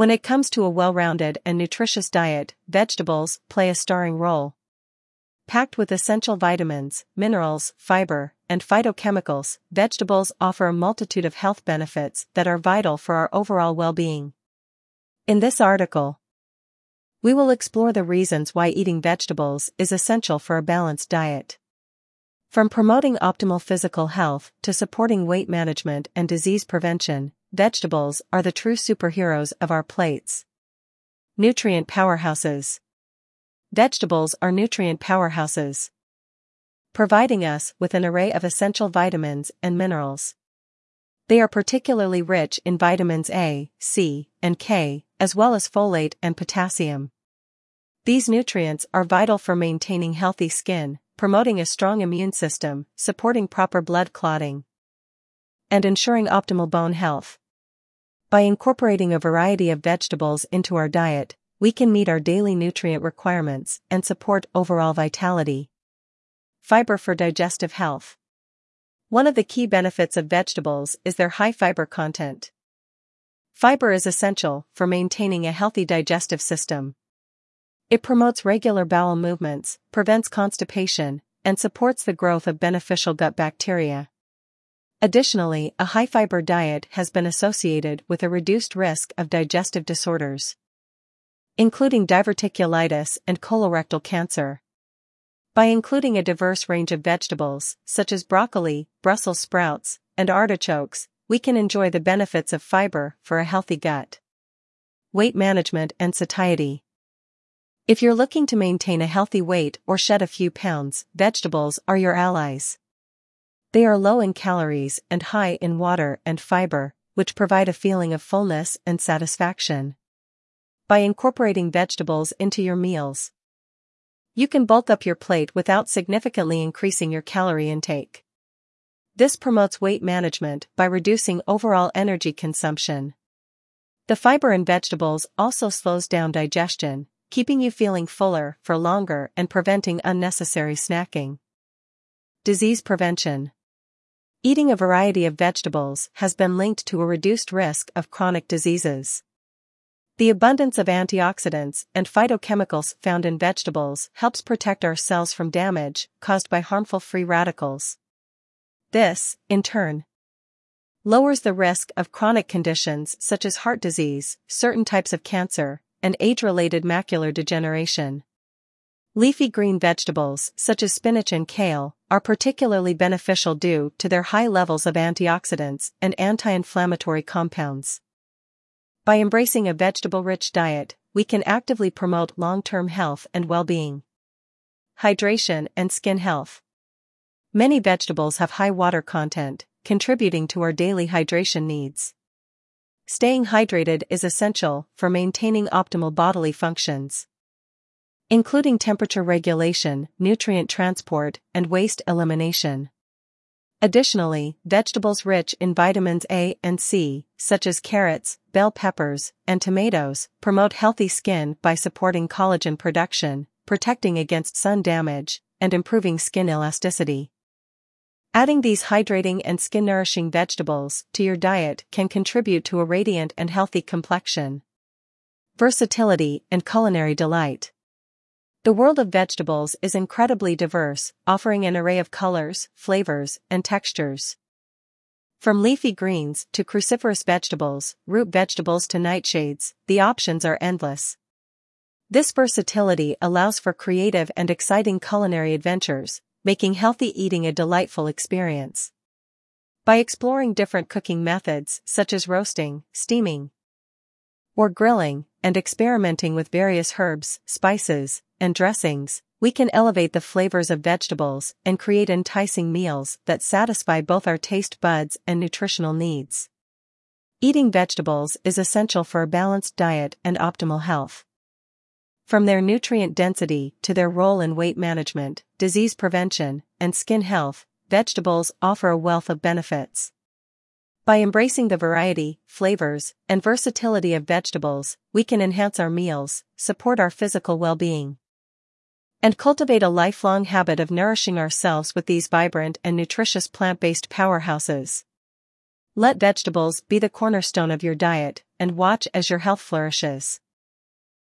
When it comes to a well-rounded and nutritious diet, vegetables play a starring role. Packed with essential vitamins, minerals, fiber, and phytochemicals, vegetables offer a multitude of health benefits that are vital for our overall well-being. In this article, we will explore the reasons why eating vegetables is essential for a balanced diet. From promoting optimal physical health to supporting weight management and disease prevention, vegetables are the true superheroes of our plates. Nutrient powerhouses. Vegetables are nutrient powerhouses, providing us with an array of essential vitamins and minerals. They are particularly rich in vitamins A, C, and K, as well as folate and potassium. These nutrients are vital for maintaining healthy skin, promoting a strong immune system, supporting proper blood clotting, and ensuring optimal bone health. By incorporating a variety of vegetables into our diet, we can meet our daily nutrient requirements and support overall vitality. Fiber for digestive health. One of the key benefits of vegetables is their high fiber content. Fiber is essential for maintaining a healthy digestive system. It promotes regular bowel movements, prevents constipation, and supports the growth of beneficial gut bacteria. Additionally, a high fiber diet has been associated with a reduced risk of digestive disorders, including diverticulitis and colorectal cancer. By including a diverse range of vegetables, such as broccoli, Brussels sprouts, and artichokes, we can enjoy the benefits of fiber for a healthy gut. Weight management and satiety. If you're looking to maintain a healthy weight or shed a few pounds, vegetables are your allies. They are low in calories and high in water and fiber, which provide a feeling of fullness and satisfaction. By incorporating vegetables into your meals, you can bulk up your plate without significantly increasing your calorie intake. This promotes weight management by reducing overall energy consumption. The fiber in vegetables also slows down digestion, keeping you feeling fuller for longer and preventing unnecessary snacking. Disease prevention. Eating a variety of vegetables has been linked to a reduced risk of chronic diseases. The abundance of antioxidants and phytochemicals found in vegetables helps protect our cells from damage caused by harmful free radicals. This, in turn, lowers the risk of chronic conditions such as heart disease, certain types of cancer, and age-related macular degeneration. Leafy green vegetables, such as spinach and kale, are particularly beneficial due to their high levels of antioxidants and anti-inflammatory compounds. By embracing a vegetable-rich diet, we can actively promote long-term health and well-being. Hydration and skin health. Many vegetables have high water content, contributing to our daily hydration needs. Staying hydrated is essential for maintaining optimal bodily functions, including temperature regulation, nutrient transport, and waste elimination. Additionally, vegetables rich in vitamins A and C, such as carrots, bell peppers, and tomatoes, promote healthy skin by supporting collagen production, protecting against sun damage, and improving skin elasticity. Adding these hydrating and skin nourishing vegetables to your diet can contribute to a radiant and healthy complexion. Versatility and culinary delight. The world of vegetables is incredibly diverse, offering an array of colors, flavors, and textures. From leafy greens to cruciferous vegetables, root vegetables to nightshades, the options are endless. This versatility allows for creative and exciting culinary adventures, making healthy eating a delightful experience. By exploring different cooking methods such as roasting, steaming, or grilling, and experimenting with various herbs, spices, and dressings, we can elevate the flavors of vegetables and create enticing meals that satisfy both our taste buds and nutritional needs. Eating vegetables is essential for a balanced diet and optimal health. From their nutrient density to their role in weight management, disease prevention, and skin health, vegetables offer a wealth of benefits. By embracing the variety, flavors, and versatility of vegetables, we can enhance our meals, support our physical well-being, and cultivate a lifelong habit of nourishing ourselves with these vibrant and nutritious plant-based powerhouses. Let vegetables be the cornerstone of your diet and watch as your health flourishes.